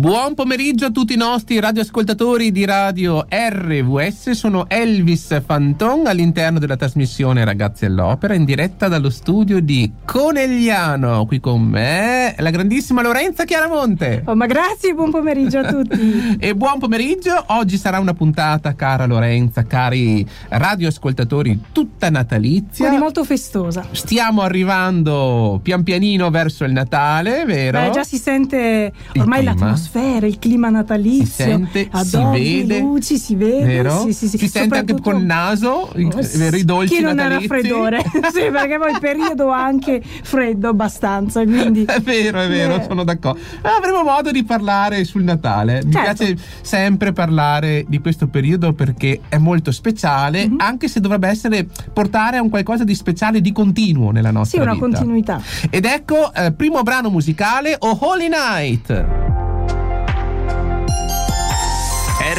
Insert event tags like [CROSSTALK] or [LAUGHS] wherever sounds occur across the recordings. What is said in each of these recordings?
Buon pomeriggio a tutti i nostri radioascoltatori di radio RVS. Sono Elvis Fanton all'interno della trasmissione Ragazzi all'Opera in diretta dallo studio di Conegliano. Qui con me la grandissima Lorenza Chiaramonte. Oh, ma grazie, buon pomeriggio a tutti. [LAUGHS] e buon pomeriggio. Oggi sarà una puntata, cara Lorenza, cari radioascoltatori, tutta natalizia. Quindi molto festosa. Stiamo arrivando pian pianino verso il Natale, vero? Beh, già si sente ormai la l'atmosfera, il clima natalizio. Si sente, adobbi, si vede. luci, si vede. Vero? Sì, sì, sì. Si sente anche col naso, i, vero, i dolci Chi non natalizi. ha raffreddore? [LAUGHS] [LAUGHS] sì, perché poi il periodo anche freddo abbastanza, quindi... [LAUGHS] È vero, è vero, Eh. sono d'accordo. Avremo modo di parlare sul Natale. Mi Certo. piace sempre parlare di questo periodo perché è molto speciale, Mhm. anche se dovrebbe essere portare a un qualcosa di speciale di continuo nella Sì, nostra una vita. continuità. Ed ecco, eh, primo brano musicale, O Holy Night.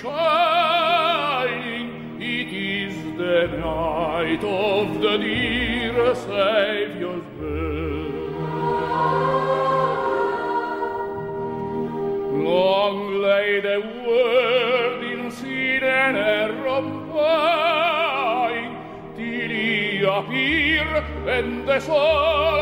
Shining. It is the night of the dear Savior's birth. Long lay the world in sin and error pine, till he appear and the soul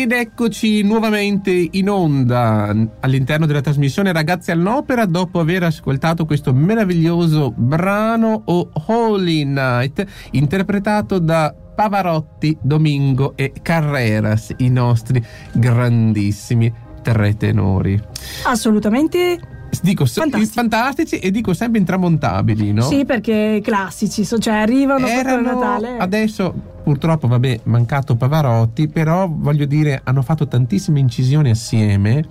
Ed eccoci nuovamente in onda all'interno della trasmissione Ragazzi all'Opera dopo aver ascoltato questo meraviglioso brano o Holy Night interpretato da Pavarotti, Domingo e Carreras, i nostri grandissimi tre tenori. Assolutamente Dico Fantastici. fantastici e dico sempre intramontabili, no? Sì, perché classici, so- cioè arrivano Erano Natale. adesso purtroppo vabbè mancato Pavarotti però voglio dire hanno fatto tantissime incisioni assieme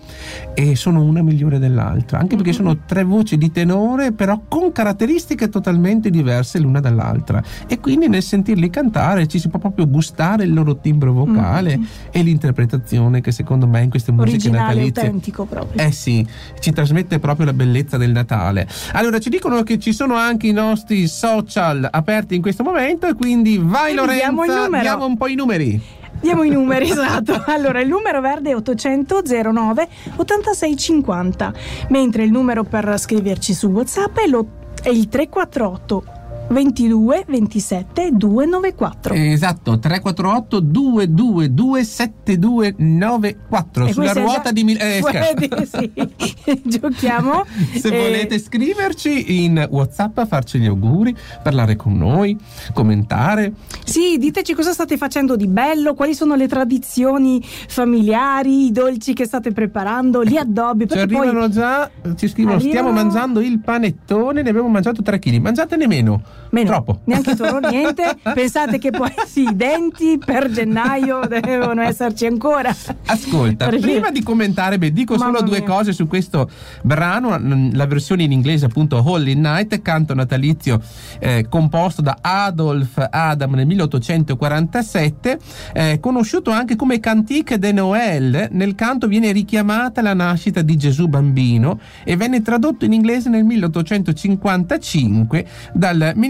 e sono una migliore dell'altra anche perché Mm-hmm. sono tre voci di tenore però con caratteristiche totalmente diverse l'una dall'altra e quindi nel sentirli cantare ci si può proprio gustare il loro timbro vocale Mhm. e l'interpretazione che secondo me in queste musiche Originale, natalizie autentico proprio. eh sì, ci trasmette proprio la bellezza del Natale. Allora, ci dicono che ci sono anche i nostri social aperti in questo momento e quindi vai E Lorenza, vediamo il numero. diamo un po' i numeri. Diamo i numeri, [LAUGHS] esatto. Allora, il numero verde è 800 09 86 50, mentre il numero per scriverci su WhatsApp è, lo- è il 348 22 27 294. Esatto, 348 222 7294 E sulla ruota di Mil- eh, [LAUGHS] sì. [LAUGHS] Giochiamo. [LAUGHS] Se Eh, volete scriverci in WhatsApp farci gli auguri, parlare con noi, commentare, Sì, diteci cosa state facendo di bello, quali sono le tradizioni familiari, i dolci che state preparando, gli addobbi. Ci arrivano già, ci scrivono, stiamo Arrivano- mangiando il panettone, ne abbiamo mangiato 3 kg, mangiatene meno. Meno, Troppo. neanche toro niente. [LAUGHS] Pensate che poi [LAUGHS] sì, i denti per gennaio [LAUGHS] devono esserci ancora. Ascolta, Perché- prima di commentare, beh, dico Mamma solo due mia. cose su questo brano, mm, la versione in inglese appunto Holy Night, canto natalizio eh, composto da Adolf Adam nel 1847, eh, conosciuto anche come Cantique de Noël, nel canto viene richiamata la nascita di Gesù bambino e venne tradotto in inglese nel 1855 dal ministro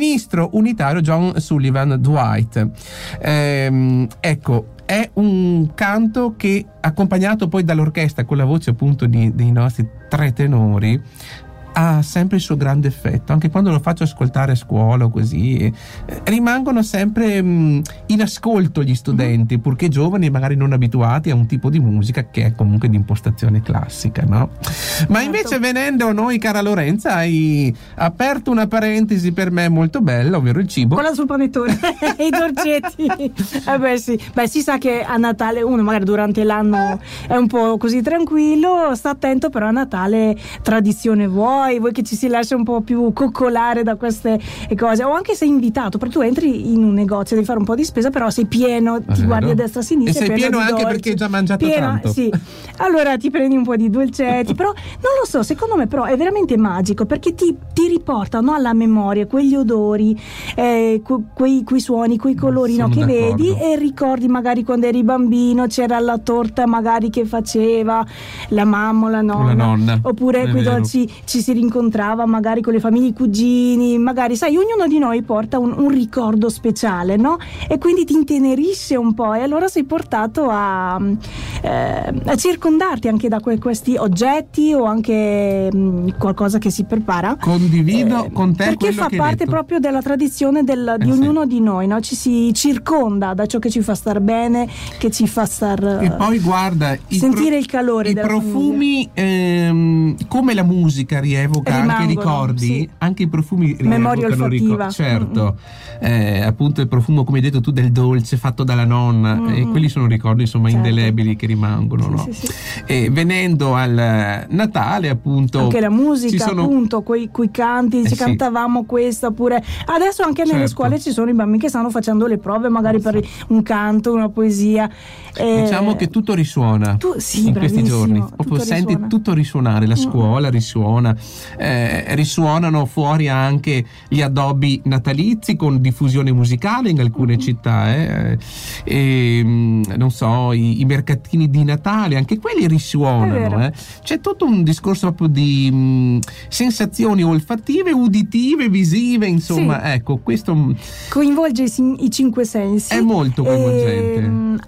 unitario John Sullivan Dwight. Ehm, ecco, è un canto che accompagnato poi dall'orchestra con la voce appunto di- dei nostri tre tenori ha sempre il suo grande effetto anche quando lo faccio ascoltare a scuola o così eh, rimangono sempre mh, in ascolto gli studenti purché giovani e magari non abituati a un tipo di musica che è comunque di impostazione classica no? ma invece venendo a noi cara Lorenza hai aperto una parentesi per me molto bella ovvero il cibo Quella sul panettone e i dolcetti. Eh beh, sì. Beh, si sa che a Natale uno magari durante l'anno è un po' così tranquillo, sta attento però a Natale tradizione vuoi, vuoi che ci si lascia un po' più coccolare da queste cose o anche sei invitato, perché tu entri in un negozio devi fare un po' di spesa, però sei pieno, ti vero. guardi a destra e a sinistra. E sei pieno di anche dolci. perché hai già mangiato Pieno, tanto. Sì. Allora ti prendi un po' di dolcetti, però non lo so, secondo me però è veramente magico perché ti, ti riportano alla memoria quegli odori, eh, que- quei, quei suoni, quei colori no, che d'accordo. vedi e ricordi magari quando eri bambino c'era la torta magari che faceva la mamma o la nonna, la nonna, oppure è quei vero. dolci ci si rincontrava magari con le famiglie, i cugini, magari sai, ognuno di noi porta un, un ricordo speciale, no? E quindi ti intenerisce un po' e allora sei portato a, eh, a circondarti anche da que- questi oggetti o anche mh, qualcosa che si prepara. condivido Eh, con te perché fa parte proprio della tradizione del- di Eh, sì. ognuno di noi, no? ci si circonda da ciò che ci fa star bene, che ci fa star E poi guarda, sentire pro- il calore i profumi, ehm, come la musica rievoca anche Rimangono, ricordi, sì. anche i profumi Memoria olfattiva. ricordi. Certo, eh, appunto il profumo, come hai detto tu, del dolce fatto dalla nonna, Mm, e mm. quelli sono ricordi insomma Certo. indelebili che rimangono. Sì, no? sì. E venendo al Natale, appunto, anche la musica, sono- appunto, quei, quei canti, Eh ci sì. cantavamo questa, oppure adesso anche nelle Certo. scuole ci sono i bambini che stanno facendo le prove, magari per un canto, una poesia. Eh, Diciamo che tutto risuona tu- sì, in questi giorni, tutto senti risuona. tutto risuonare, la Mm. scuola risuona, eh, risuonano fuori anche gli addobbi natalizi con diffusione musicale in alcune Mm. città, eh, e, mm, non so, i, i mercatini di Natale, anche quelli risuonano, eh. c'è tutto un discorso proprio di mm, sensazioni olfattive, uditive, visive, insomma, Sì. ecco, questo mm, coinvolge i, i cinque sensi. è molto coinvolgente. Ehm,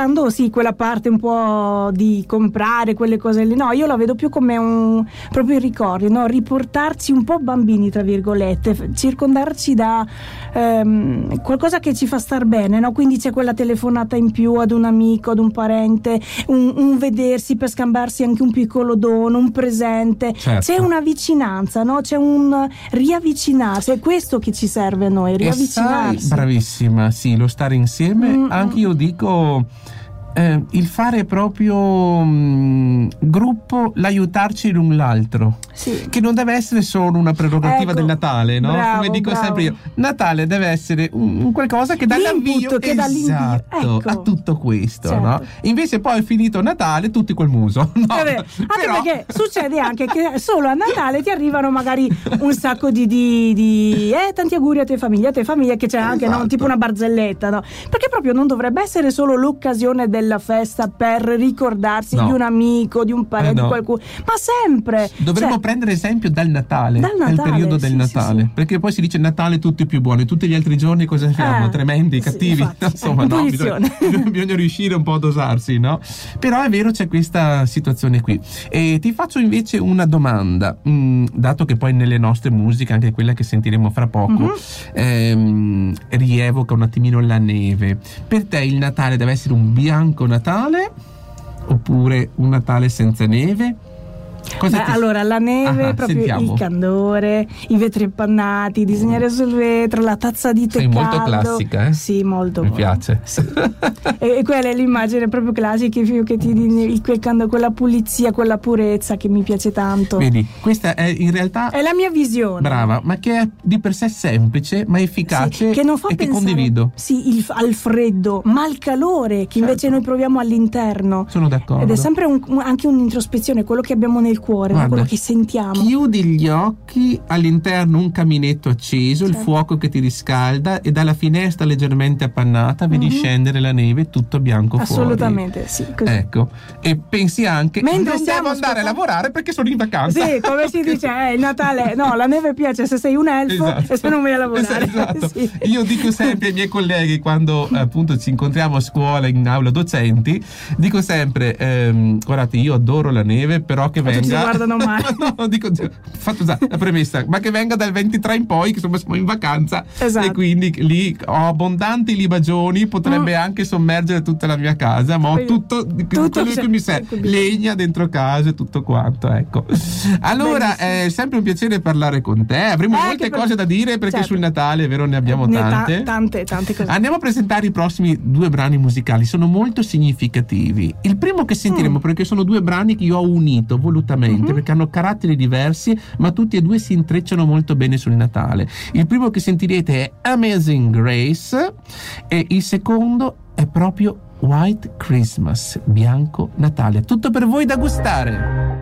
lasciando sì quella parte un po' di comprare quelle cose lì no io la vedo più come un proprio il ricordo no? riportarci un po' bambini, tra virgolette, circondarci da ehm, qualcosa che ci fa star bene, no? quindi c'è quella telefonata in più ad un amico, ad un parente, un, un vedersi per scambiarsi anche un piccolo dono, un presente, Certo. c'è una vicinanza, no? c'è un riavvicinarsi, è questo che ci serve a noi, E sai, riavvicinarsi. bravissima, sì, lo stare insieme, Mm, anche mm. io dico eh, il fare proprio mm, gruppo, l'aiutarci l'un l'altro. Sì. Che non deve essere solo una prerogativa Ecco, del Natale, no? bravo, Come dico bravo. sempre io, Natale deve essere un, un qualcosa che dà l'avvio che esatto, ecco. a tutto questo, Certo. no? Invece poi finito Natale tutti col muso. [LAUGHS] No, beh, anche però- perché succede anche che solo a Natale ti arrivano magari un sacco di, di, di- eh, tanti auguri a te famiglia, a te famiglia, che c'è anche no, Esatto. tipo una barzelletta, no? Perché proprio non dovrebbe essere solo l'occasione della festa per ricordarsi No. di un amico, di un parente, Eh no. di qualcuno, ma sempre. Dovremmo Cioè, prendere esempio dal Natale, Dal Natale, periodo del sì, sì, Natale, sì. perché poi si dice Natale tutti più buoni, tutti gli altri giorni cosa siamo? Eh, Tremendi, sì, cattivi, [LAUGHS] insomma no, [LAUGHS] bisogna, bisogna riuscire un po' a dosarsi, no? Però è vero c'è questa situazione qui. E ti faccio invece una domanda, mm, dato che poi nelle nostre musiche, anche quella che sentiremo fra poco, Mhm. ehm, rievoca un attimino la neve. Per te il Natale deve essere un bianco Natale oppure un Natale senza neve? Beh, ti- allora, la neve, Ah, proprio sentiamo. il candore, i vetri appannati, disegnare sul vetro, la tazza di tè Sei molto caldo. classica, eh? Sì, molto. Mi molto. piace. E, e quella è l'immagine proprio classica, che ti quella pulizia, quella purezza che mi piace tanto. Vedi, questa è in realtà È la mia visione. brava, ma che è di per sé semplice, ma efficace Sì, che non fa e che pensare condivido. sì, il- al freddo, ma al calore che invece Certo. noi proviamo all'interno. Sono d'accordo. Ed è sempre un- anche un'introspezione, quello che abbiamo nel cuore, no? Guarda, quello che sentiamo. Chiudi gli occhi, all'interno un caminetto acceso, il Certo. fuoco che ti riscalda e dalla finestra leggermente appannata vedi Mhm. scendere la neve tutto bianco fuori. Assolutamente, sì. Ecco, e pensi anche Mentre non devo andare a lavorare perché sono in vacanza. Sì, come si dice, [LAUGHS] eh, il Natale, no, la neve piace se sei un elfo Esatto. e se non vai a lavorare. [LAUGHS] Esatto. [LAUGHS] Sì. Io dico sempre ai miei colleghi quando appunto ci incontriamo a scuola in aula docenti, dico sempre ehm, guardate io adoro la neve però che Ma venga si guardano [LAUGHS] male. no, dico fatto già la premessa ma che venga dal 23 in poi che insomma siamo in vacanza Esatto. e quindi lì ho abbondanti libagioni potrebbe Mm. anche sommergere tutta la mia casa ma ho tutto, tutto quello cui mi serve legna dentro casa e tutto quanto ecco allora Bellissimo. è sempre un piacere parlare con te avremo Eh, molte che per- cose da dire perché certo. sul Natale vero ne abbiamo Ne ta- tante tante, tante cose. Andiamo a presentare i prossimi due brani musicali, sono molto significativi. Il primo che sentiremo, Mm. perché sono due brani che io ho unito volutamente, Mhm. perché hanno caratteri diversi, ma tutti e due si intrecciano molto bene sul Natale. Il primo che sentirete è Amazing Grace e il secondo è proprio White Christmas, bianco Natale. Tutto per voi da gustare.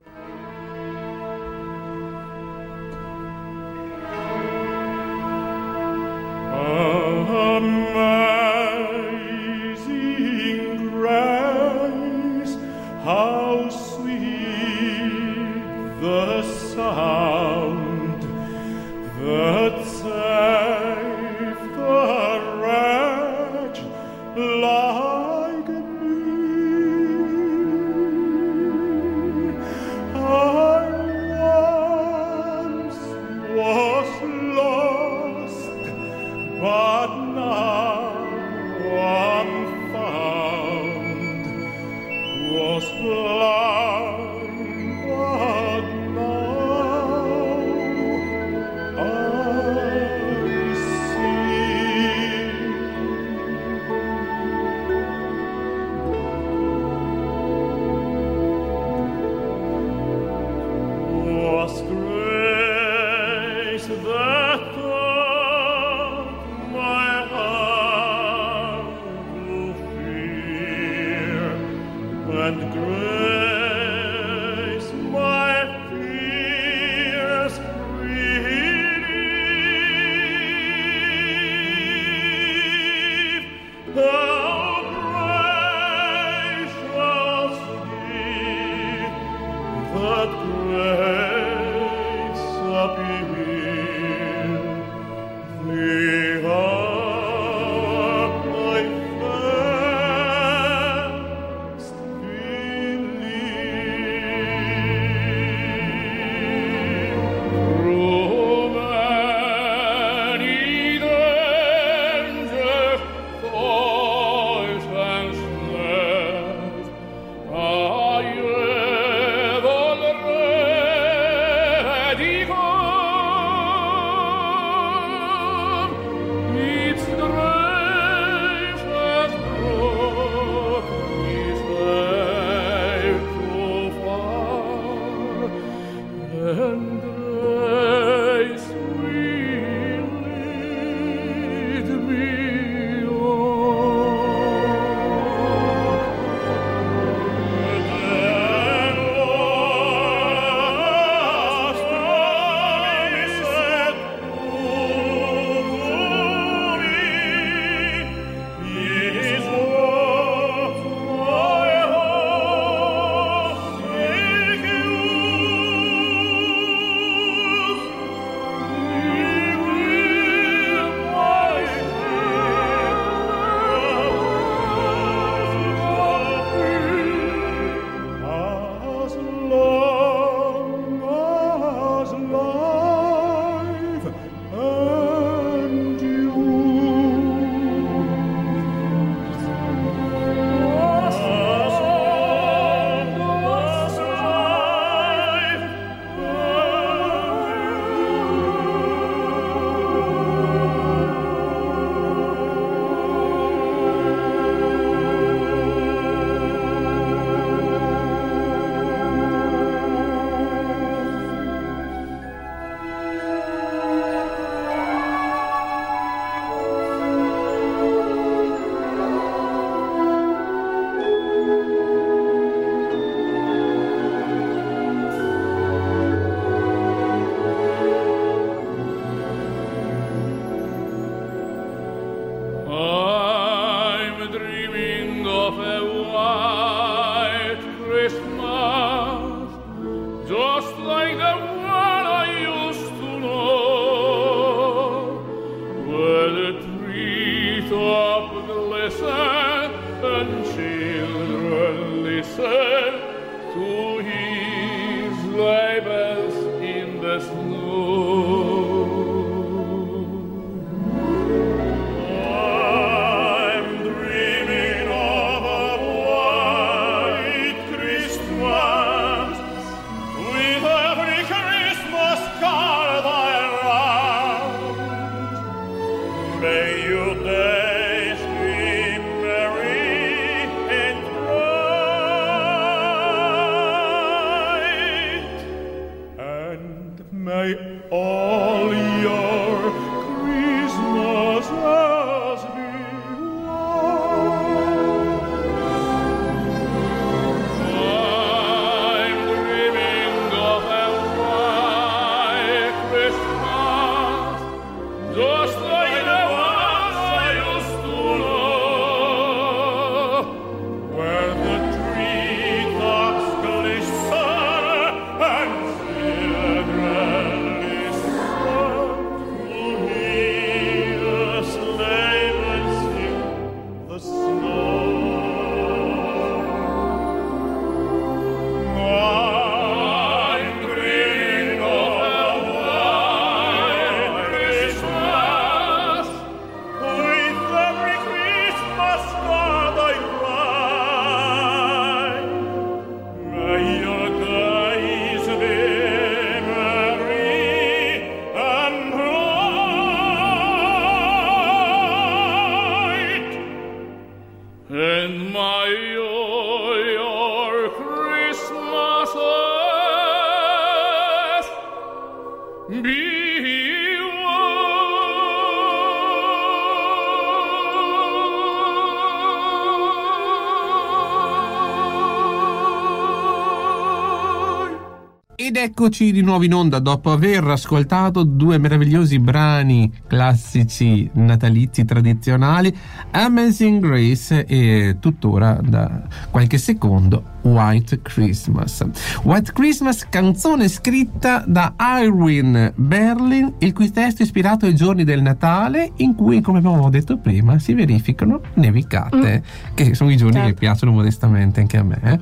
Ed eccoci di nuovo in onda dopo aver ascoltato due meravigliosi brani classici natalizi tradizionali, Amazing Grace e tuttora da qualche secondo White Christmas. White Christmas, canzone scritta da Irwin Berlin, il cui testo è ispirato ai giorni del Natale, in cui, come abbiamo detto prima, si verificano nevicate, mm. che sono i giorni certo. che piacciono modestamente anche a me.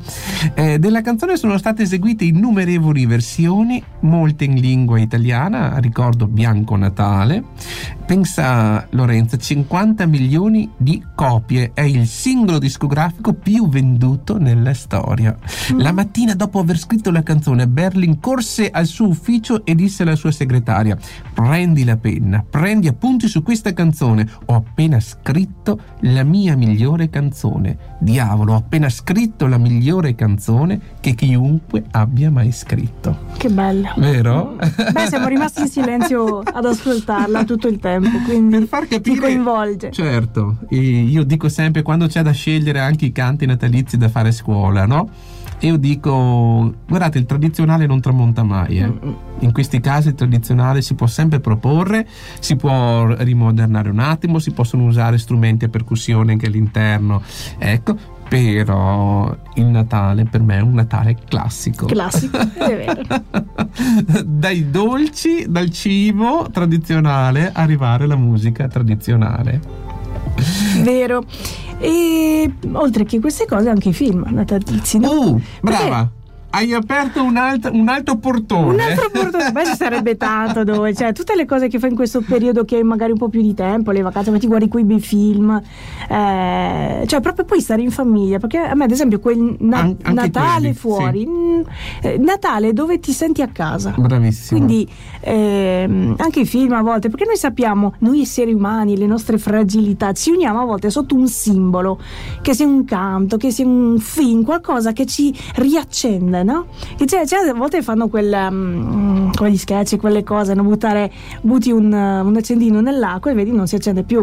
Eh, della canzone sono state eseguite innumerevoli versioni, molte in lingua italiana, ricordo Bianco Natale. Pensa Lorenzo, 50 milioni di copie, è il singolo discografico più venduto nella storia storia. Mm. La mattina dopo aver scritto la canzone, Berlin corse al suo ufficio e disse alla sua segretaria: Prendi la penna, prendi appunti su questa canzone. Ho appena scritto la mia migliore canzone. Diavolo, ho appena scritto la migliore canzone che chiunque abbia mai scritto. Che bella. Vero? Beh, siamo rimasti in silenzio ad ascoltarla tutto il tempo, quindi per far capire, ti coinvolge. Certo, io dico sempre quando c'è da scegliere anche i canti natalizi da fare a scuola, no? E io dico, guardate, il tradizionale non tramonta mai. Eh. In questi casi il tradizionale si può sempre proporre, si può rimodernare un attimo, si possono usare strumenti a percussione anche all'interno. Ecco, però il Natale per me è un Natale classico. Classico, è vero. [LAUGHS] Dai dolci, dal cibo tradizionale, arrivare alla musica tradizionale. Vero. E oltre che queste cose, anche i film natalizi. No? Uh, brava! Hai aperto un, alt- un, altro portone. Un altro portone, beh, ci sarebbe tanto dove, cioè, tutte le cose che fai in questo periodo che hai magari un po' più di tempo, le vacanze, ma ti guardi quei bei film, eh, cioè proprio poi stare in famiglia, perché a me ad esempio quel na- An- Natale quelli, fuori, sì. mh, eh, Natale dove ti senti a casa. Bravissimo. Quindi ehm, anche i film a volte, perché noi sappiamo, noi esseri umani, le nostre fragilità, ci uniamo a volte sotto un simbolo, che sia un canto, che sia un film, qualcosa che ci riaccende no? Che cioè, cioè, a volte fanno quel, um, quegli sketch, quelle cose, no? Buttare, butti un, un accendino nell'acqua e vedi non si accende più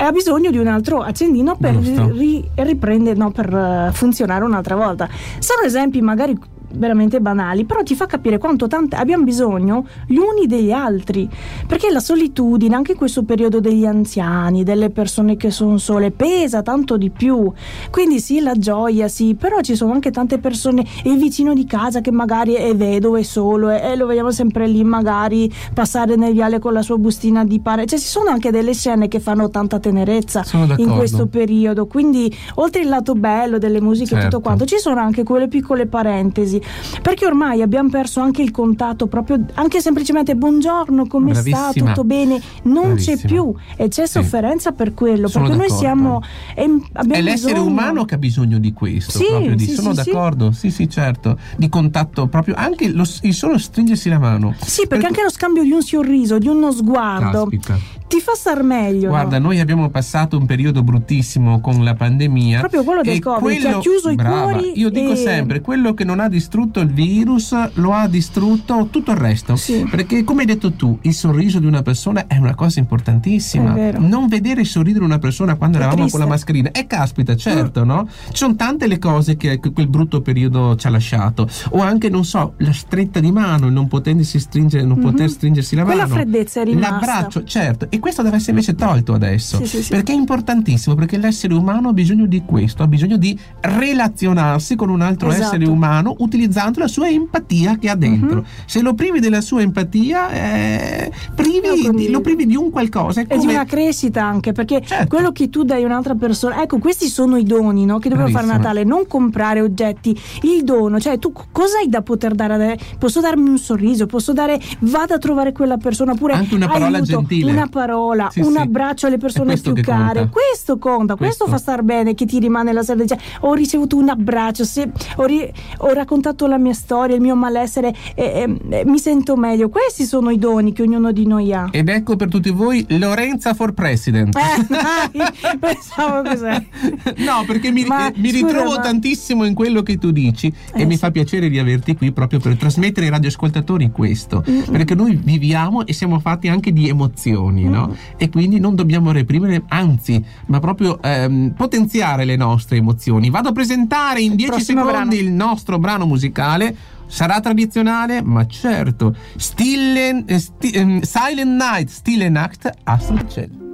e ha bisogno di un altro accendino per ri- riprendere, no, per uh, funzionare un'altra volta. Sono esempi magari veramente banali, però ti fa capire quanto tante abbiamo bisogno gli uni degli altri, perché la solitudine, anche in questo periodo degli anziani, delle persone che sono sole, pesa tanto di più. Quindi sì, la gioia, sì, però ci sono anche tante persone, il vicino di casa che magari è vedovo, è solo e, lo vediamo sempre lì magari passare nel viale con la sua bustina di pane, cioè ci sono anche delle scene che fanno tanta tenerezza in questo periodo, quindi oltre il lato bello delle musiche e certo. tutto quanto, ci sono anche quelle piccole parentesi perché ormai abbiamo perso anche il contatto proprio, anche semplicemente buongiorno, come sta, tutto bene, non c'è Bravissima. più e c'è Sì. sofferenza per quello, Sono perché noi d'accordo. siamo... e abbiamo È l'essere bisogno- umano che ha bisogno di questo. Sì, proprio di, sì, sono d'accordo, sì. sì, certo. Di contatto proprio, anche lo- il solo stringersi la mano. Sì, perché Per- anche lo scambio di un sorriso, di uno sguardo, Caspita. Ti fa star meglio. Guarda, no? noi abbiamo passato un periodo bruttissimo con la pandemia. Proprio quello del Covid, che ha chiuso i brava, cuori Io dico e- sempre: quello che non ha distrutto il virus lo ha distrutto tutto il resto. Sì. Perché, come hai detto tu, il sorriso di una persona è una cosa importantissima. Non vedere sorridere una persona quando È eravamo triste. con la mascherina. E caspita, certo, no? Ci sono tante le cose che quel brutto periodo ci ha lasciato. O anche, non so, la stretta di mano, il non potendosi stringere, non Mhm. poter stringersi la Quella mano. freddezza è rimasta. L'abbraccio, certo. E questo deve essere invece tolto adesso. Sì, sì, sì. Perché è importantissimo, perché l'essere umano ha bisogno di questo, ha bisogno di relazionarsi con un altro Esatto. essere umano utilizzando la sua empatia che ha dentro. Mhm. Se lo privi della sua empatia, eh, privi- condivido. lo privi di un qualcosa. È E di come- una crescita anche, perché Certo. quello che tu dai a un'altra persona, ecco, questi sono i doni no? che dobbiamo fare a. Natale, non comprare oggetti, il dono, cioè tu co- cosa hai da poter dare? a? Posso darmi un sorriso, posso dare, vado a trovare quella persona, oppure Anche una parola aiuto, gentile. una parola, Sì, un sì. abbraccio alle persone più care, conta. questo conta, questo, Questo. fa star bene, che ti rimane la sera, dice, ho ricevuto un abbraccio, se ho, ri- ho raccontato la mia storia, il mio malessere, e, e- e mi sento meglio, questi sono i doni che ognuno di noi ha. Ed ecco per tutti voi Lorenza for President. Eh, dai, [LAUGHS] pensavo cos'è. No, perché mi, Ma, eh, mi scusa, ritrovo ma- tantissimo in quello che tu dici e Eh, mi sì. fa piacere di averti qui proprio per trasmettere ai radioascoltatori questo. Mm. Perché noi viviamo e siamo fatti anche di emozioni, no? Mm. E quindi non dobbiamo reprimere, anzi, ma proprio ehm, potenziare le nostre emozioni. Vado a presentare in 10 Prossimo secondi brano. il nostro brano musicale. Sarà tradizionale, ma certo. Stille, eh, sti- ehm, Silent Night, Stille Nacht, Astro Cielo.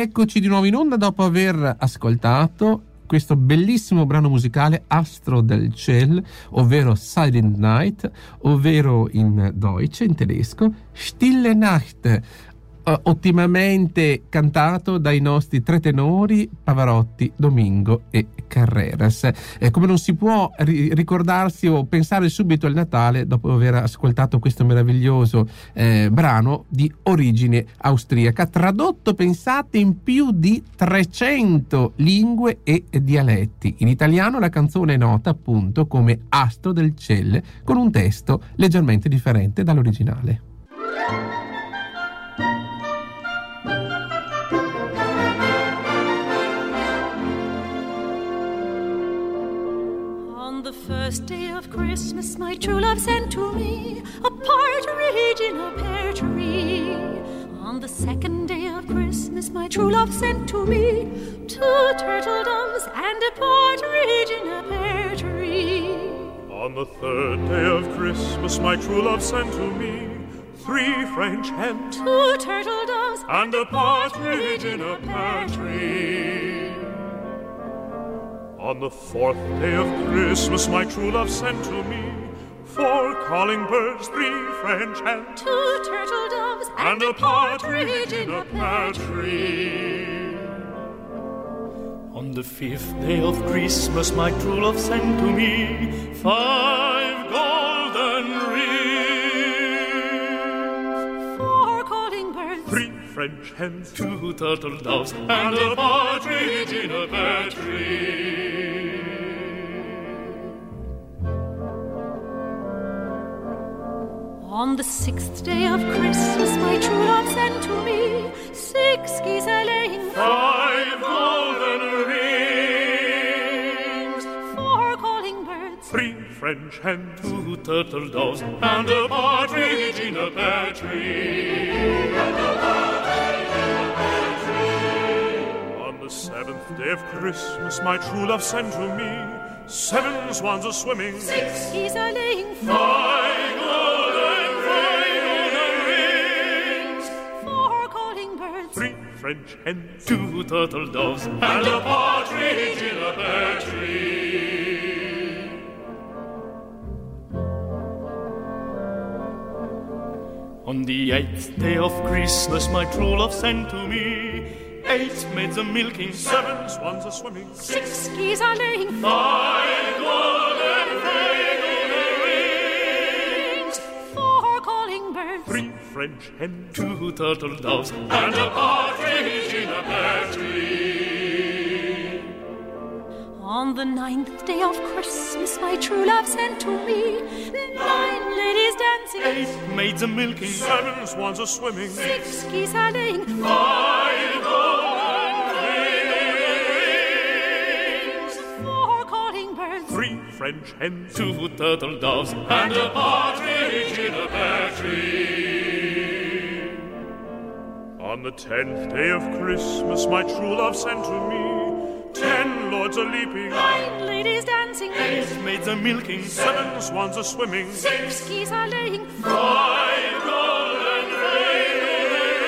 Eccoci di nuovo in onda dopo aver ascoltato questo bellissimo brano musicale Astro del Ciel, ovvero Silent Night, ovvero in Deutsch, in tedesco, Stille Nacht, uh, ottimamente cantato dai nostri tre tenori Pavarotti, Domingo e Carreras. Eh, come non si può ri- ricordarsi o pensare subito al Natale dopo aver ascoltato questo meraviglioso eh, brano di origine austriaca, tradotto, pensate, in più di 300 lingue e dialetti. In italiano la canzone è nota appunto come Astro del Celle, con un testo leggermente differente dall'originale. First day of Christmas, my true love sent to me a partridge in a pear tree. On the second day of Christmas, my true love sent to me two turtle doves and a partridge in a pear tree. On the third day of Christmas, my true love sent to me three French hens, two turtle doves, and a partridge in a pear tree. On the fourth day of Christmas, my true love sent to me four calling birds, three French hens, two turtle doves, and a partridge in a pear tree. On the fifth day of Christmas, my true love sent to me five golden rings, four calling birds, three French hens, two turtle doves, and a partridge in a pear tree. On the sixth day of Christmas, my true love sent to me six geese a laying, five golden rings, four calling birds, three French hens, two turtle doves, and a partridge in a pear tree. On the seventh day of Christmas, my true love sent to me seven swans a swimming, six geese a laying, five French hens, two turtle doves, and a partridge in a pear tree. On the eighth day of Christmas, my true love sent to me eight maids a milking, seven swans a swimming, six geese a laying, five French hens, two turtle doves, and a partridge in a pear tree. On the ninth day of Christmas, my true love sent to me. Nine ladies dancing, eight maids a milking, seven swans a swimming, six geese a laying, five golden, rings, four calling birds, three French hens, two turtle doves, and a partridge in a pear tree. On the tenth day of Christmas, my true love sent to me ten lords a leaping, nine ladies dancing, eight maids a milking, seven swans a swimming, six geese a laying, five golden,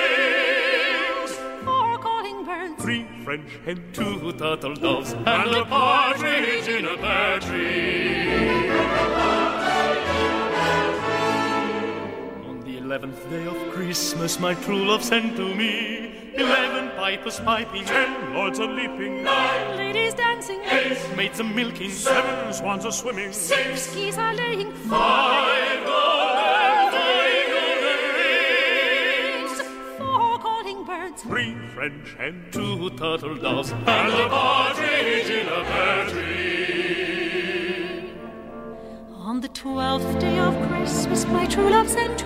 rings, four calling birds, three French hens, two turtle doves, and a partridge in a pear eleventh day of Christmas, my true love sent to me eleven pipers piping, Ten lords a leaping, nine ladies dancing, eight maids a milking, seven swans a swimming, six geese a laying, five golden, four calling birds, three French hens, two turtle doves, and a partridge in a pear tree. On the twelfth day of Christmas, my true love sent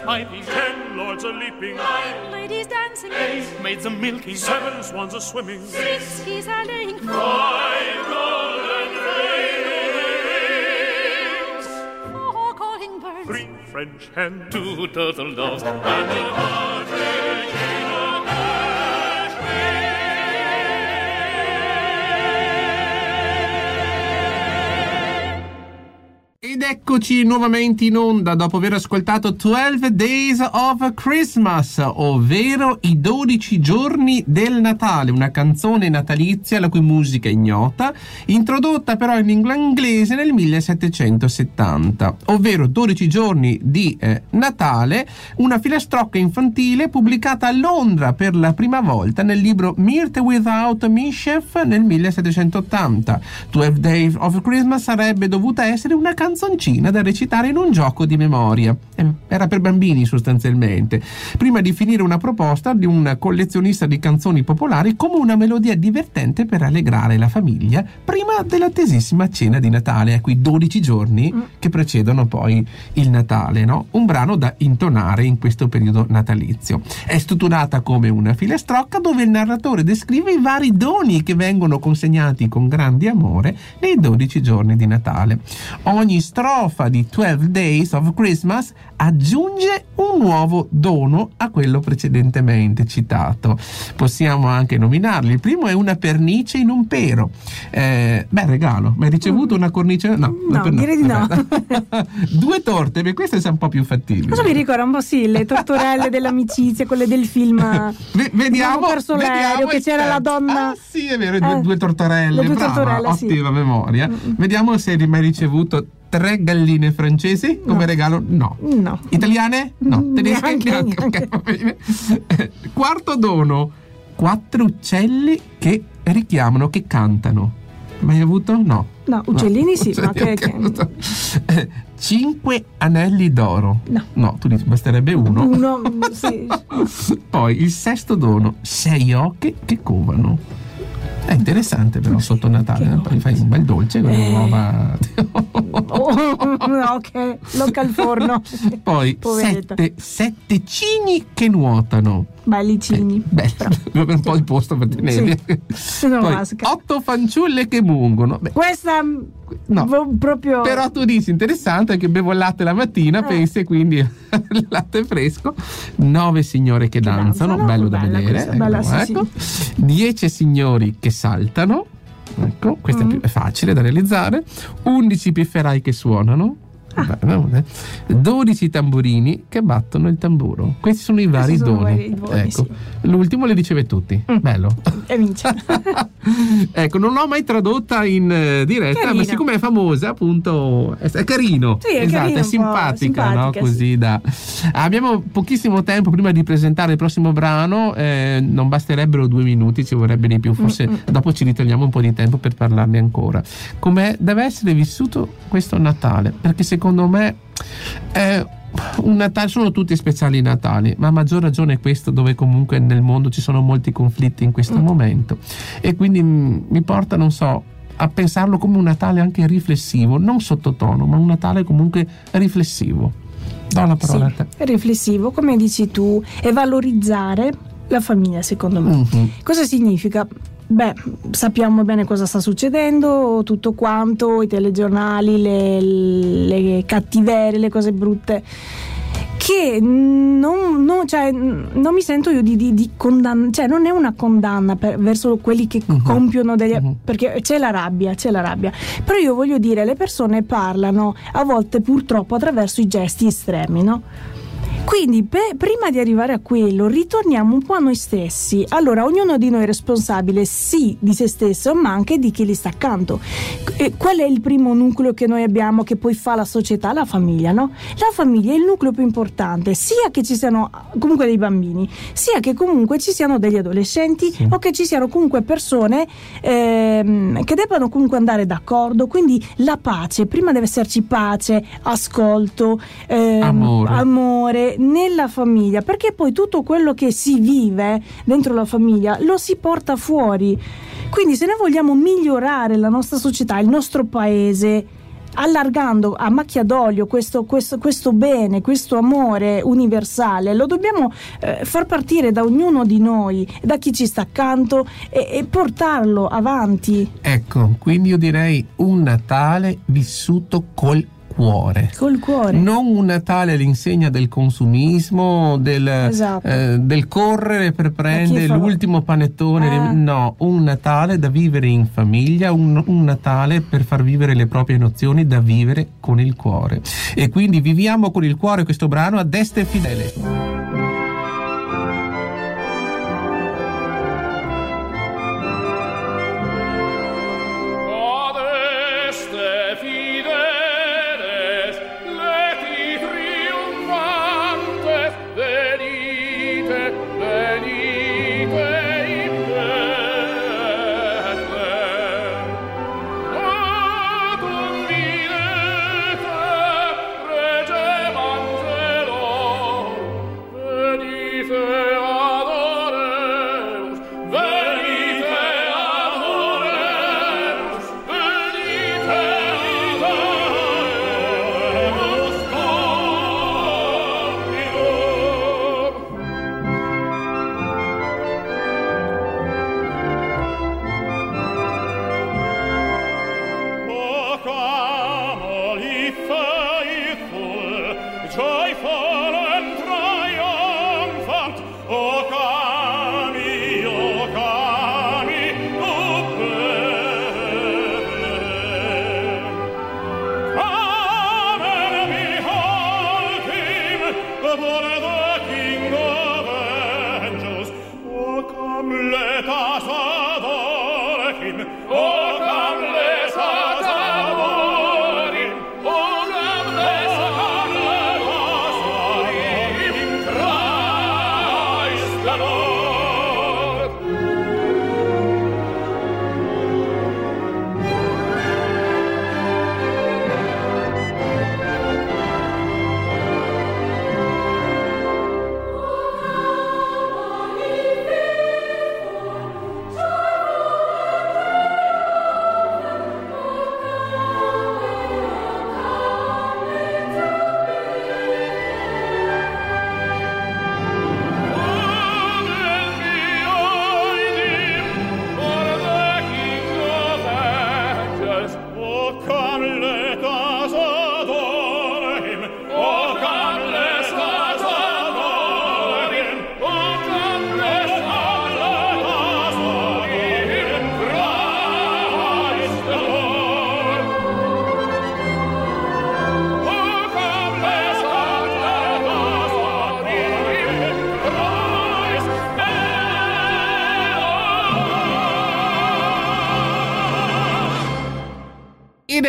Eleven piping, Ten lords are leaping, nine ladies dancing, eight maids a milking, seven swans are swimming, six geese are laying, five golden rings, four calling birds, three French hens, two turtle doves, and a partridge eccoci nuovamente in onda dopo aver ascoltato 12 Days of Christmas, ovvero i 12 giorni del Natale, una canzone natalizia la cui musica è ignota, introdotta però in lingua inglese nel 1770, ovvero 12 giorni di eh, Natale, una filastrocca infantile pubblicata a Londra per la prima volta nel libro Mirth Without Mischief nel 1780. 12 Days of Christmas sarebbe dovuta essere una canzoncina da recitare in un gioco di memoria. Eh, Era per bambini sostanzialmente, prima di finire una proposta di un collezionista di canzoni popolari come una melodia divertente per allegrare la famiglia prima dell'attesissima cena di Natale, a quei 12 giorni che precedono poi il Natale, no? Un brano da intonare in questo periodo natalizio. È strutturata come una filastrocca dove il narratore descrive i vari doni che vengono consegnati con grande amore nei 12 giorni di Natale. Ogni strofa di 12 Days of Christmas aggiunge un nuovo dono a quello precedentemente citato. Possiamo anche nominarli. Il primo è una pernice in un pero. Eh, beh, regalo. Ma hai ricevuto una cornice? No, No, per- direi di no. [LAUGHS] Due torte, beh, queste sono un po' più fattibili. Cosa mi ricorda un po' sì, le tortorelle dell'amicizia, quelle del film. Ve- vediamo, Abbiamo perso l'aereo, vediamo che c'era la donna. Ah, sì, è vero, due, Eh, due tortorelle. le due brava, tortorelle, sì. ottima memoria. Mm-mm. Vediamo se hai mai ricevuto tre galline francesi come No. regalo. No. No. Italiane? No. Mm, Tedesche? neanche, neanche. bene. Eh, Quarto dono. Quattro uccelli che richiamano, che cantano. Mai avuto? No. No, uccellini sì, ma Uccelli, che- ok. Eh, Cinque anelli d'oro. No. tu dici basterebbe uno. Uno, mm, sì. [LAUGHS] Poi il sesto dono, sei occhi che covano. È interessante però sotto Natale, no? poi fai un bel dolce con Eh. uova. [LAUGHS] Oh, ok, locca al forno. Poi sette, sette cigni che nuotano. Bellicini. Beh, dove un po' il posto per tenerli. Non Poi otto fanciulle che mungono. Beh, Questa mm, no. proprio Però tu dici interessante che bevo il latte la mattina, Eh. pensi quindi [LAUGHS] il latte fresco. Nove signore che, danzano, danzano, bello da vedere. questa, bella, sì, ecco. Dieci signori che saltano. Ecco, questo è, Mm. più- è facile da realizzare. 11 pifferai che suonano. Ah. Beh, no, eh. 12 tamburini che battono il tamburo. Questi sono i vari sono doni. vari doni, ecco. sì. L'ultimo le riceve tutti. Mm. Bello. e vince. [LAUGHS] ecco, non l'ho mai tradotta in eh, diretta, Carina. ma siccome è famosa, appunto, è, è carino. Sì, è esatto, carino, è simpatica, no? simpatica, Così da. Abbiamo pochissimo tempo prima di presentare il prossimo brano, eh, non basterebbero due minuti, ci vorrebbe di più, forse Mm, dopo ci ritogliamo un po' di tempo per parlarne ancora. Come deve essere vissuto questo Natale? Perché secondo me è un Natale, sono tutti speciali Natali, ma a maggior ragione questo dove comunque nel mondo ci sono molti conflitti in questo Mm. momento e quindi mi porta, non so, a pensarlo come un Natale anche riflessivo, non sottotono, ma un Natale comunque riflessivo. Do la parola a te. Sì, riflessivo, come dici tu, e valorizzare la famiglia, secondo me. Mhm. Cosa significa? Beh, sappiamo bene cosa sta succedendo, tutto quanto, i telegiornali, le, le cattiverie, le cose brutte. Che non, non- cioè, non mi sento io di, di, di condanna, cioè non è una condanna per- verso quelli che Mhm. compiono degli. Mhm. perché c'è la rabbia, c'è la rabbia. Però io voglio dire, le persone parlano a volte purtroppo attraverso i gesti estremi, no? Quindi pe- prima di arrivare a quello ritorniamo un po' a noi stessi. Allora ognuno di noi è responsabile sì di se stesso ma anche di chi gli sta accanto. E qual è il primo nucleo che noi abbiamo che poi fa la società? La famiglia, no? La famiglia è il nucleo più importante, sia che ci siano comunque dei bambini, sia che comunque ci siano degli adolescenti Sì. o che ci siano comunque persone ehm, che debbano comunque andare d'accordo. Quindi la pace, prima deve esserci pace, ascolto, ehm, Amore. amore nella famiglia, perché poi tutto quello che si vive dentro la famiglia lo si porta fuori. Quindi se noi vogliamo migliorare la nostra società, il nostro paese, allargando a macchia d'olio questo, questo, questo bene, questo amore universale, lo dobbiamo eh, far partire da ognuno di noi, da chi ci sta accanto e, e portarlo avanti. Ecco, quindi io direi un Natale vissuto col cuore. Col cuore. Non un Natale all'insegna del consumismo, del, Esatto. eh, del correre per prendere l'ultimo panettone. Eh. No, un Natale da vivere in famiglia, un, un Natale per far vivere le proprie nozioni da vivere con il cuore. E quindi viviamo con il cuore questo brano a destra e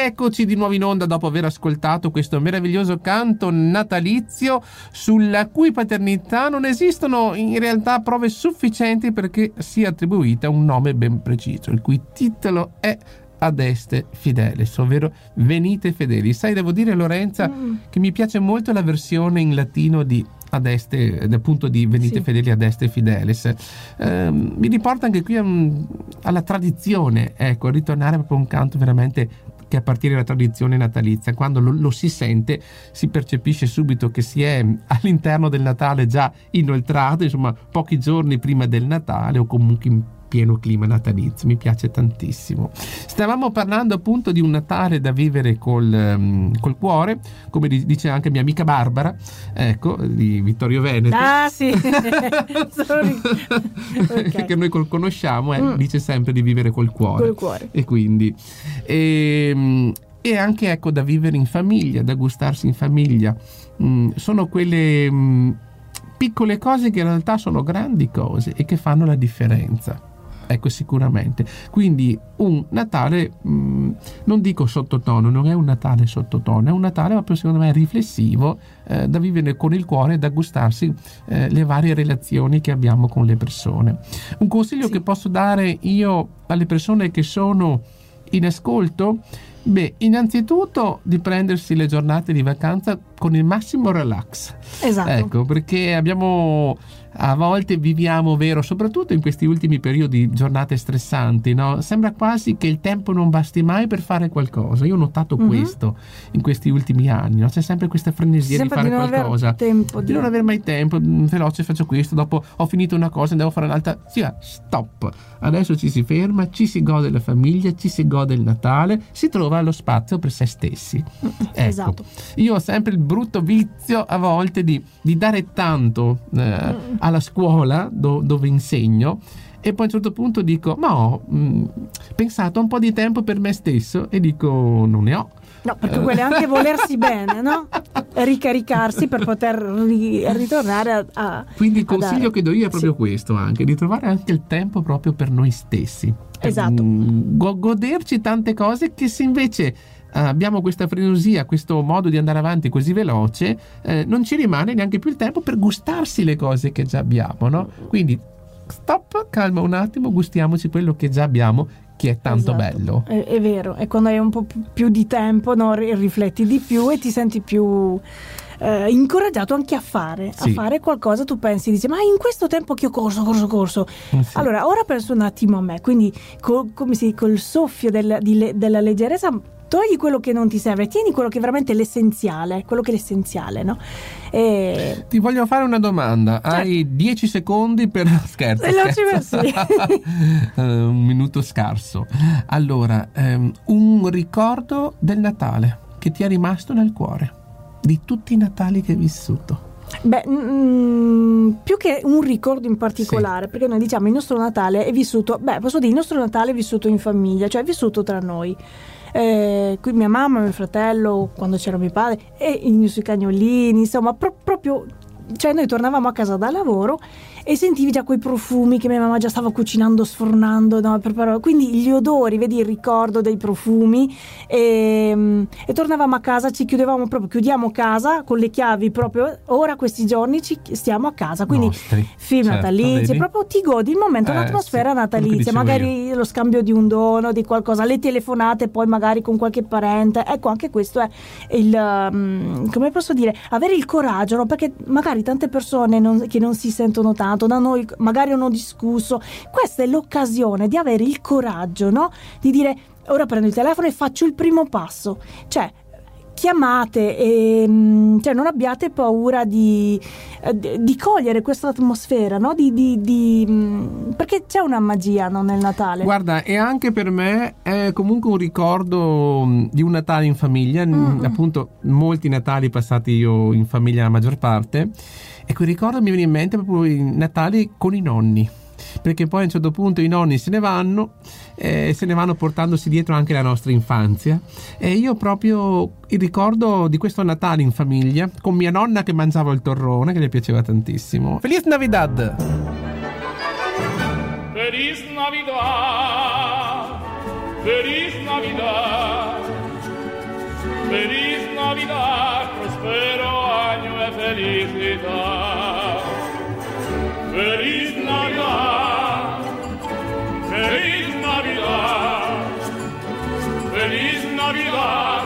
eccoci di nuovo in onda dopo aver ascoltato questo meraviglioso canto natalizio sulla cui paternità non esistono in realtà prove sufficienti perché sia attribuita un nome ben preciso, il cui titolo è Adeste Fideles, ovvero Venite Fedeli. Sai, devo dire Lorenza che mi piace molto la versione in latino di Adeste, appunto di Venite Sì. Fedeli Adeste Fideles. Ehm, mi riporta anche qui um, alla tradizione, ecco, ritornare proprio a un canto veramente che appartiene alla tradizione natalizia. Quando lo, lo si sente si percepisce subito che si è all'interno del Natale già inoltrato, insomma pochi giorni prima del Natale o comunque in pieno clima natalizio, mi piace tantissimo. Stavamo parlando appunto di un Natale da vivere col, ehm, col cuore, come di- dice anche mia amica Barbara, ecco, di Vittorio Veneto. Ah sì, [LAUGHS] Sorry. Ok. che noi conosciamo, eh, Mm. dice sempre di vivere col cuore. Col cuore. E quindi ehm, e anche ecco da vivere in famiglia, da gustarsi in famiglia. Mm, sono quelle mm, piccole cose che in realtà sono grandi cose e che fanno la differenza. Ecco, sicuramente. Quindi un Natale, mm, non dico sottotono, non è un Natale sottotono, è un Natale proprio secondo me riflessivo, eh, da vivere con il cuore e da gustarsi eh, le varie relazioni che abbiamo con le persone. Un consiglio Sì. che posso dare io alle persone che sono in ascolto Beh, innanzitutto di prendersi le giornate di vacanza con il massimo relax. Esatto. Ecco, perché abbiamo a volte viviamo, vero, soprattutto in questi ultimi periodi, giornate stressanti, no? Sembra quasi che il tempo non basti mai per fare qualcosa. Io ho notato Mhm. questo in questi ultimi anni, no? C'è sempre questa frenesia Sempre di di fare aver qualcosa. tempo di di- non avere mai tempo, mm, veloce faccio questo, dopo ho finito una cosa, devo fare un'altra. Sì, stop. Adesso ci si ferma, ci si gode la famiglia, ci si gode il Natale, si trova lo spazio per se stessi. Ecco. Esatto. Io ho sempre il brutto vizio a volte di, di dare tanto eh, alla scuola do- dove insegno e poi a un certo punto dico, ma ho mm, pensato un po' di tempo per me stesso e dico, non ne ho. No, perché quello è anche volersi [LAUGHS] bene, no? Ricaricarsi per poter ri- ritornare a, a- Quindi il consiglio dare. che do io è proprio Sì. questo anche, di trovare anche il tempo proprio per noi stessi. Esatto. Go- goderci tante cose che se invece eh, abbiamo questa frenesia, questo modo di andare avanti così veloce, eh, non ci rimane neanche più il tempo per gustarsi le cose che già abbiamo, no? Quindi stop, calma un attimo, gustiamoci quello che già abbiamo, che è tanto Esatto. bello. È, è vero, e quando hai un po' più- di tempo no, ri- rifletti di più e ti senti più eh, incoraggiato anche a fare, Sì. a fare qualcosa. Tu pensi, dici, ma in questo tempo che ho corso, corso, corso. Eh sì. Allora, ora penso un attimo a me, quindi col, come si, col soffio del- di della leggerezza. Togli quello che non ti serve, tieni quello che è veramente l'essenziale, quello che è l'essenziale, no? E Ti voglio fare una domanda. Hai 10 secondi per. [LAUGHS] Scherzo. Veloci, scherzo. [LAUGHS] Eh, un minuto scarso. Allora, ehm, un ricordo del Natale che ti è rimasto nel cuore. Di tutti i Natali che hai vissuto. Beh, mm, più che un ricordo in particolare, perché noi diciamo il nostro Natale è vissuto, beh, posso dire il nostro Natale è vissuto in famiglia, cioè è vissuto tra noi. Eh, qui mia mamma, mio fratello, quando c'era mio padre, e i suoi cagnolini, insomma, pro- proprio. Cioè, noi tornavamo a casa da lavoro e sentivi già quei profumi che mia mamma già stava cucinando, sfornando, no, preparava- quindi gli odori, vedi il ricordo dei profumi. E, mm, e tornavamo a casa, ci chiudevamo proprio, chiudiamo casa con le chiavi proprio. Ora, questi giorni, ci stiamo a casa. Quindi Nostri. film Certo, natalizi, proprio ti godi il momento, Eh, l'atmosfera sì, natalizia, magari lo scambio di un dono, di qualcosa, le telefonate poi magari con qualche parente. Ecco, anche questo è il, um, come posso dire, avere il coraggio, no? perché magari tante persone non- che non si sentono tanto, da noi magari hanno discusso. Questa è l'occasione di avere il coraggio, no? Di dire ora prendo il telefono e faccio il primo passo. Cioè, chiamate e mm, cioè non abbiate paura di, eh, di- di cogliere questa atmosfera, no? Di, di- mm, perché c'è una magia no, nel Natale. Guarda, e anche per me è comunque un ricordo mh, di un Natale in famiglia, Mm-mm. appunto molti Natali passati io in famiglia la maggior parte, e quel ricordo mi viene in mente proprio i Natali con i nonni. Perché poi a un certo punto i nonni se ne vanno e se ne vanno portandosi dietro anche la nostra infanzia. E io proprio il ricordo di questo Natale in famiglia con mia nonna che mangiava il torrone, che le piaceva tantissimo. Feliz Navidad! Feliz Navidad, Feliz Navidad, Feliz Navidad, prospero Feliz Navidad, Feliz Navidad, Feliz Navidad.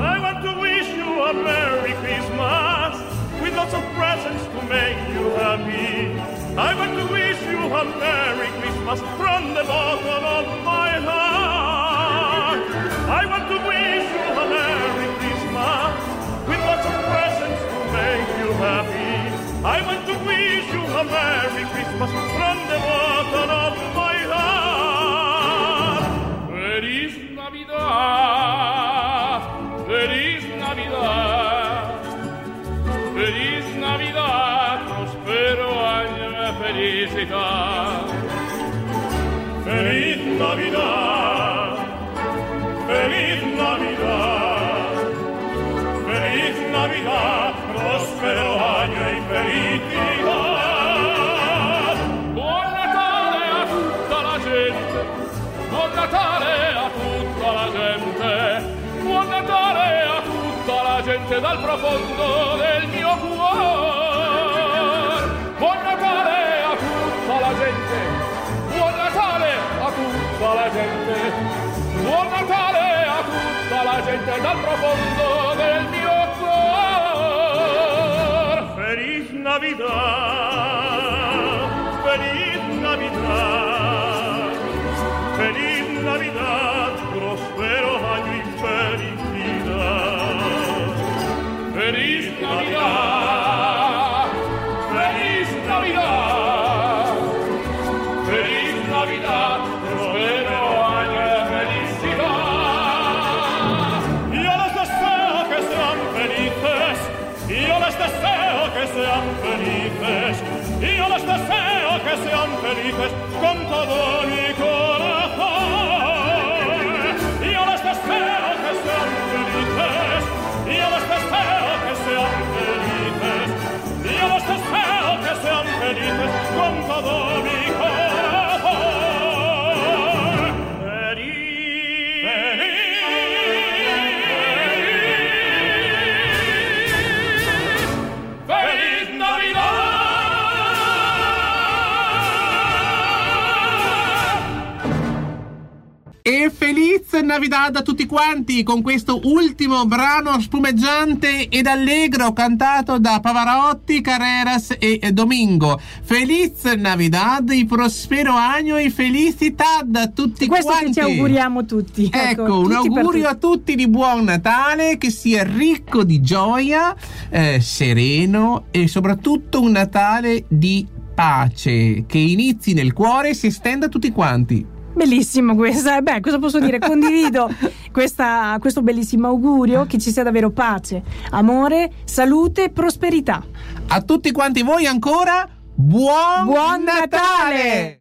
I want to wish you a Merry Christmas with lots of presents to make you happy. I want to wish you a Merry Christmas from the bottom of my heart. I want to wish I want to wish you a Merry Christmas from the bottom of my heart. Feliz Navidad, Feliz Navidad, Feliz Navidad, prospero año e felicidad. Feliz Navidad, dal profondo del mio cuore. Buon Natale a tutta la gente, buon Natale a tutta la gente. Buon Natale a tutta la gente dal profondo del mio cuore. Feliz Navidad, que sean felices con todo mi corazón. Yo les deseo que sean felices, yo les deseo que sean felices, yo les deseo que sean felices. Feliz Navidad a tutti quanti con questo ultimo brano spumeggiante ed allegro cantato da Pavarotti, Carreras e Domingo. Feliz Navidad, y prospero año e felicitad a tutti Questo quanti. che ci auguriamo tutti. Ecco, un tutti per augurio a tutti. tutti di buon Natale, che sia ricco di gioia, eh, sereno e soprattutto un Natale di pace, che inizi nel cuore e si estenda a tutti quanti. Bellissimo questa, beh, cosa posso dire? [LAUGHS] Condivido questa- questo bellissimo augurio che ci sia davvero pace, amore, salute e prosperità. A tutti quanti voi ancora, buon, Buon Natale!